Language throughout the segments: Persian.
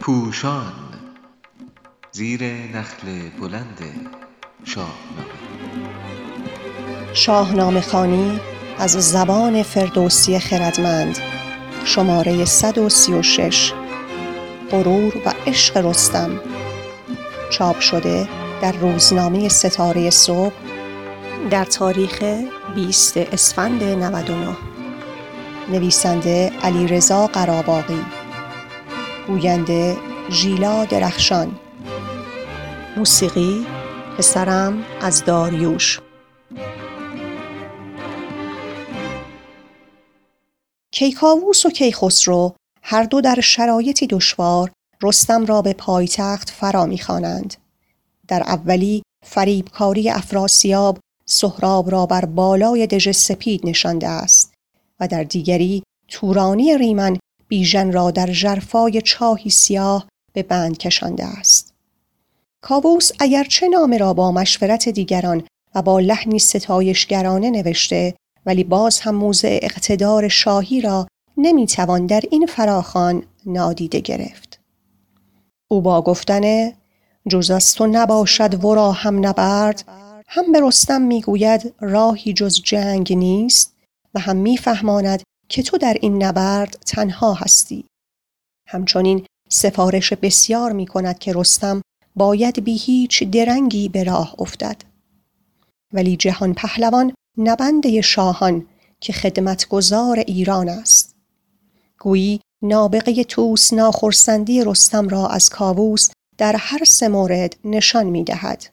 پوشان زیر نخل بلند شاهنامه. شاهنامه خوانی از زبان فردوسی خردمند شماره 136 غرور و عشق رستم. چاپ شده در روزنامه ستاره صبح در تاریخ 20 اسفند 99 نویسنده علیرضا قراباغی گوینده ژیلا درخشان موسیقی پسرم از داریوش. کیکاووس و کیخسرو هر دو در شرایطی دشوار رستم را به پایتخت فرا می‌خوانند. در اولی فریبکاری افراسیاب سهراب را بر بالای دژ سپید نشانده است. و در دیگری تورانی ریمن بیژن را در ژرفای چاهی سیاه به بند کشانده است. کاووس اگرچه نامه را با مشورت دیگران و با لحنی ستایشگرانه نوشته ولی باز هم موضع اقتدار شاهی را نمی‌توان در این فراخان نادیده گرفت. او با گفتن جز از تو نباشد ورا هم نبرد هم به رستم می‌گوید راهی جز جنگ نیست و هم میفهماند که تو در این نبرد تنها هستی. همچنین سفارش بسیار می کند که رستم باید بی هیچ درنگی به راه افتد. ولی جهان پهلوان نبنده شاهان که خدمتگزار ایران است. گویی نابغه توس ناخرسندی رستم را از کاووس در هر سه نشان می دهد.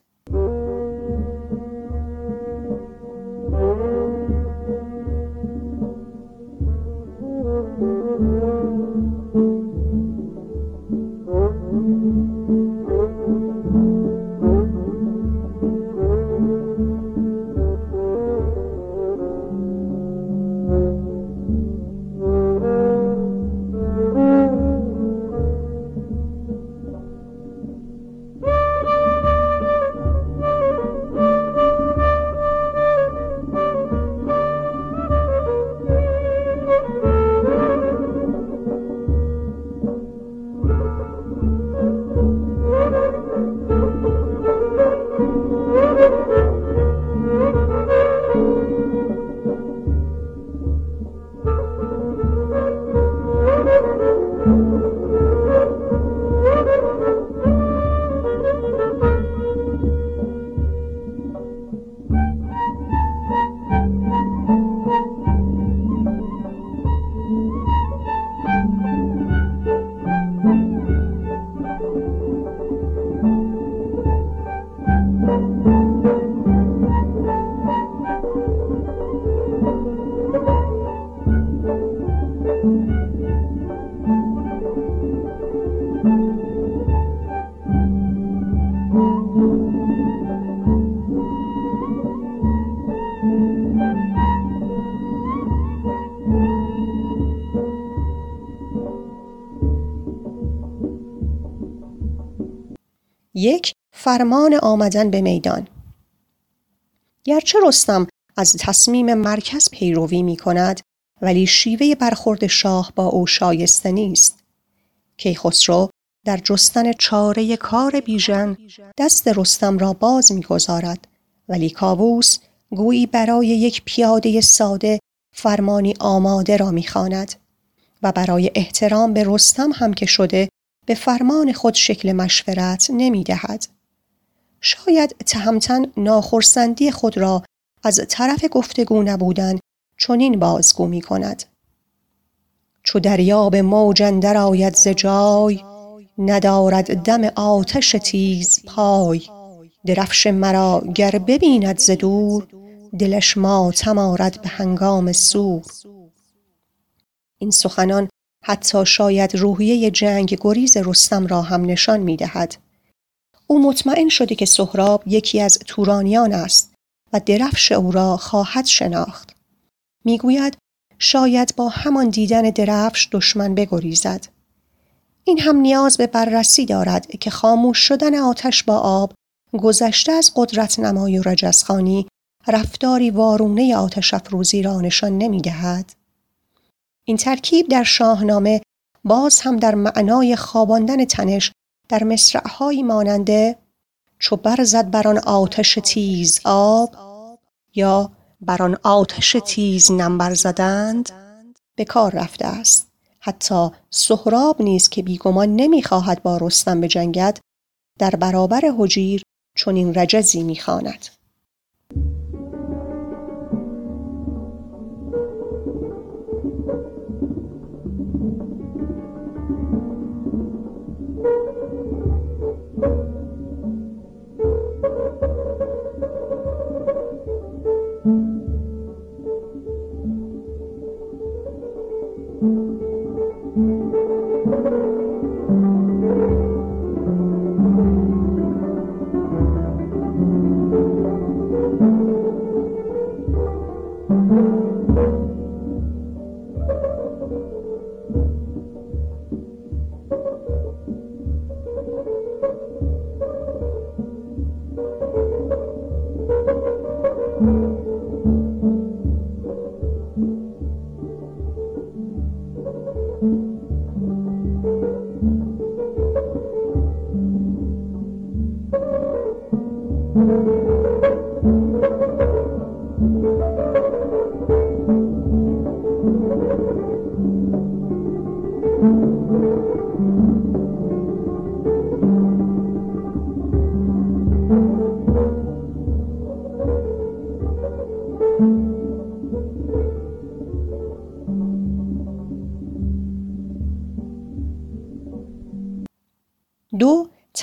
یک فرمان آمدن به میدان. گرچه رستم از تصمیم مرکز پیروی می کند ولی شیوه برخورد شاه با او شایسته نیست. کیخسرو در جستن چاره کار بیژن دست رستم را باز می‌گذارد ولی کاووس گویی برای یک پیاده ساده فرمانی آماده را می‌خواند و برای احترام به رستم هم که شده به فرمان خود شکل مشورت نمی دهد. شاید تهمتن ناخرسندی خود را از طرف گفتگو نبودن چنین بازگو می کند. چو دریاب موج اندر آید ز جای ندارد دم آتش تیز پای درفش مرا گر ببیند ز دور دلش ماتم آرد به هنگام سور این سخنان حتی شاید روحیه جنگ گریز رستم را هم نشان می دهد. او مطمئن شده که سهراب یکی از تورانیان است و درفش او را خواهد شناخت. می‌گوید شاید با همان دیدن درفش دشمن بگریزد. این هم نیاز به بررسی دارد که خاموش شدن آتش با آب گذشته از قدرت نمای و رجزخانی رفتاری وارونه آتش افروزی را نشان نمی دهد. این ترکیب در شاهنامه باز هم در معنای خواباندن تنش در مصرعهایی ماننده چو برزد بر آتش تیز آب یا بر آن آتش تیز نم زدند به کار رفته است. حتی سهراب نیز که بیگمان نمی‌خواهد با رستم بجنگد در برابر هجیر چنین رجزی می‌خواند.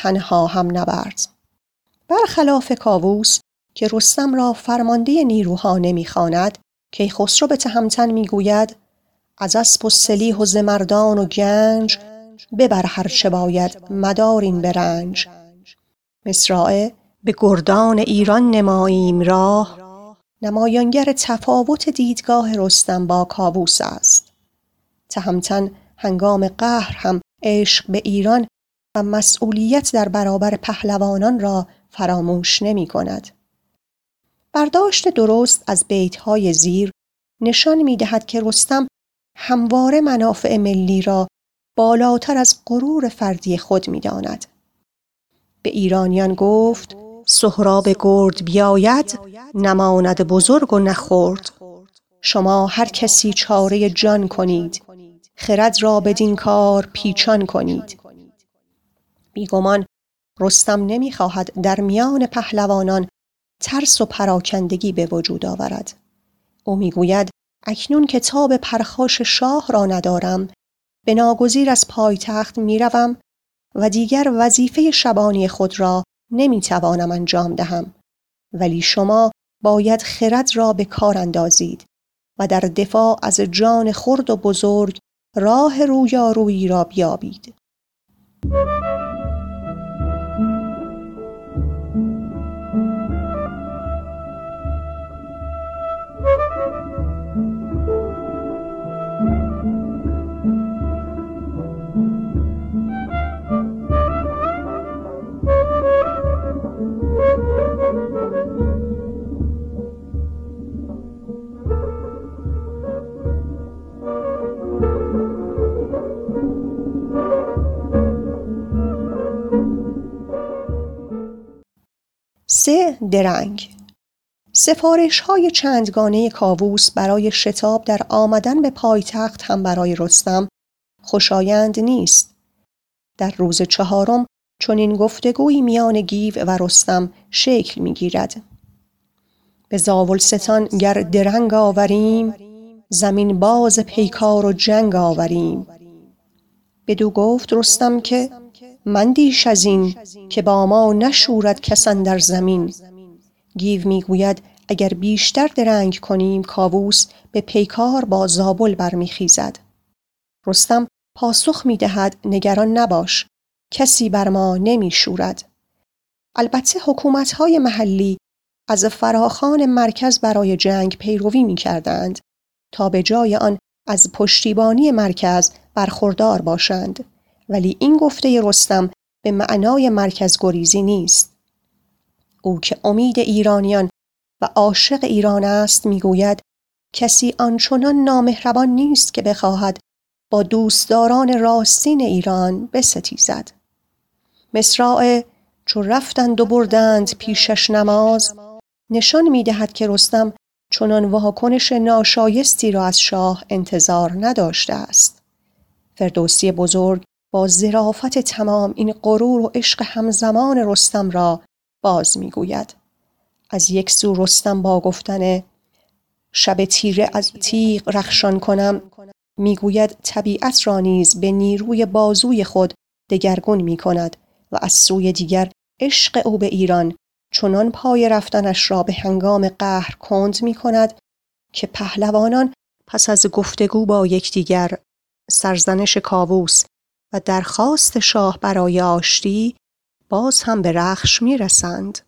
تنها هم نبرد. برخلاف کاووس که رستم را فرمانده نیروها نمی‌خواند کیخسرو به تهمتن می‌گوید از اسب و سلیح و زمردان و گنج ببر هر چه باید مدار این به رنج. به گردان ایران نماییم راه. نمایانگر تفاوت دیدگاه رستم با کاووس است. تهمتن هنگام قهر هم عشق به ایران و مسئولیت در برابر پهلوانان را فراموش نمی کند. برداشت درست از بیتهای زیر نشان می دهد که رستم همواره منافع ملی را بالاتر از غرور فردی خود می داند. به ایرانیان گفت سهراب گرد بیاید نماند بزرگ و نخورد شما هر کسی چاره جان کنید خرد را بدین کار پیچان کنید بیگمان. رستم نمی‌خواهد در میان پهلوانان ترس و پراکندگی به وجود آورد. او می‌گوید اکنون که تاب پرخاش شاه را ندارم به ناگزیر از پایتخت می‌روم و دیگر وظیفه شبانی خود را نمی‌توانم انجام دهم. ولی شما باید خرد را به کار اندازید و در دفاع از جان خرد و بزرگ راه رویارویی را بیابید. درنگ سفارش های چندگانه کاووس برای شتاب در آمدن به پایتخت هم برای رستم خوشایند نیست. در روز چهارم این گفتگوی میان گیو و رستم شکل می‌گیرد. به زاولستان گر درنگ آوریم زمین باز پیکار و جنگ آوریم بدو گفت رستم که مندیش از این که با ما نشورد کسان در زمین گیو می‌گوید اگر بیشتر درنگ کنیم کاووس به پیکار با زابل برمیخیزد. رستم پاسخ می‌دهد نگران نباش کسی بر ما نمیشورد. البته حکومتهای محلی از فراخان مرکز برای جنگ پیروی می‌کردند تا به جای آن از پشتیبانی مرکز برخوردار باشند. ولی این گفته رستم به معنای مرکز گریزی نیست. او که امید ایرانیان و عاشق ایران است می‌گوید کسی آنچنان نامهربان نیست که بخواهد با دوستداران راستین ایران بستیزد. مصراع چو رفتند و بردند پیشش نماز نشان می‌دهد که رستم چنان واکنش ناشایستی را از شاه انتظار نداشته است. فردوسی بزرگ با ظرافت تمام این غرور و عشق همزمان رستم را باز می‌گوید. از یک سو رستم با گفتن شب تیره از تیغ رخشان کنم می‌گوید طبیعت را نیز به نیروی بازوی خود دگرگون می کند و از سوی دیگر عشق او به ایران چنان پای رفتنش را به هنگام قهر کند می کند که پهلوانان پس از گفتگو با یکدیگر سرزنش کاووس و درخواست شاه برای آشتی باز هم به رخش می رسند.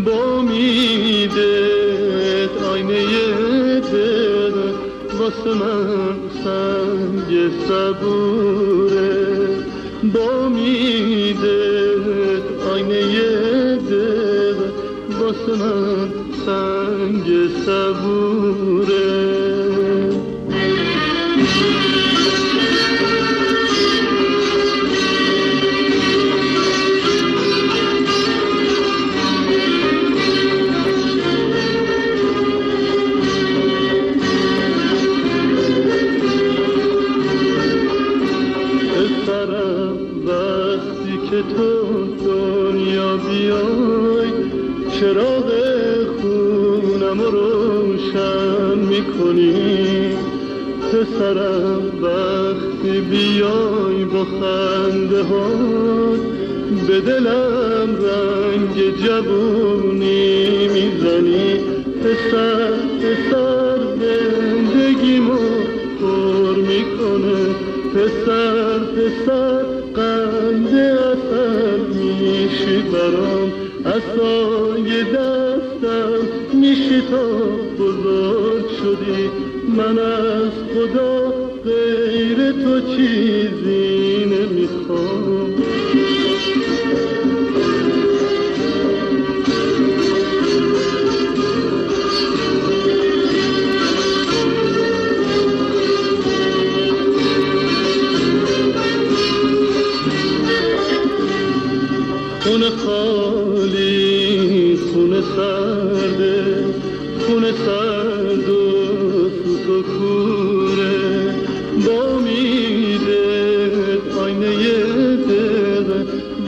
با میده آینه دل واسه من سنگ صبوره. با میده آینه دل واسه من سنگ صبوره. به دلم رنگ جوونی می‌زنی. پسر پسر زندگیمو پر می‌کنه. پسر پسر قند اثر میشی برام. اصای دستم میشی تا بزرگ شدی. من از خدا غیر تو چیزی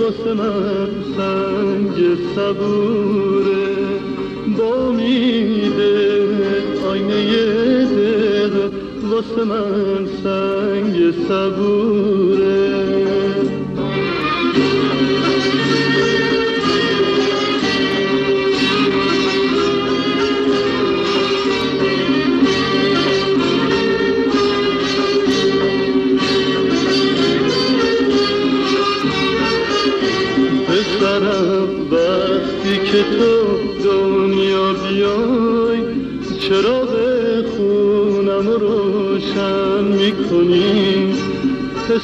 واسه من سنگ صبوره با میده آینه دل واسه من سنگ صبوره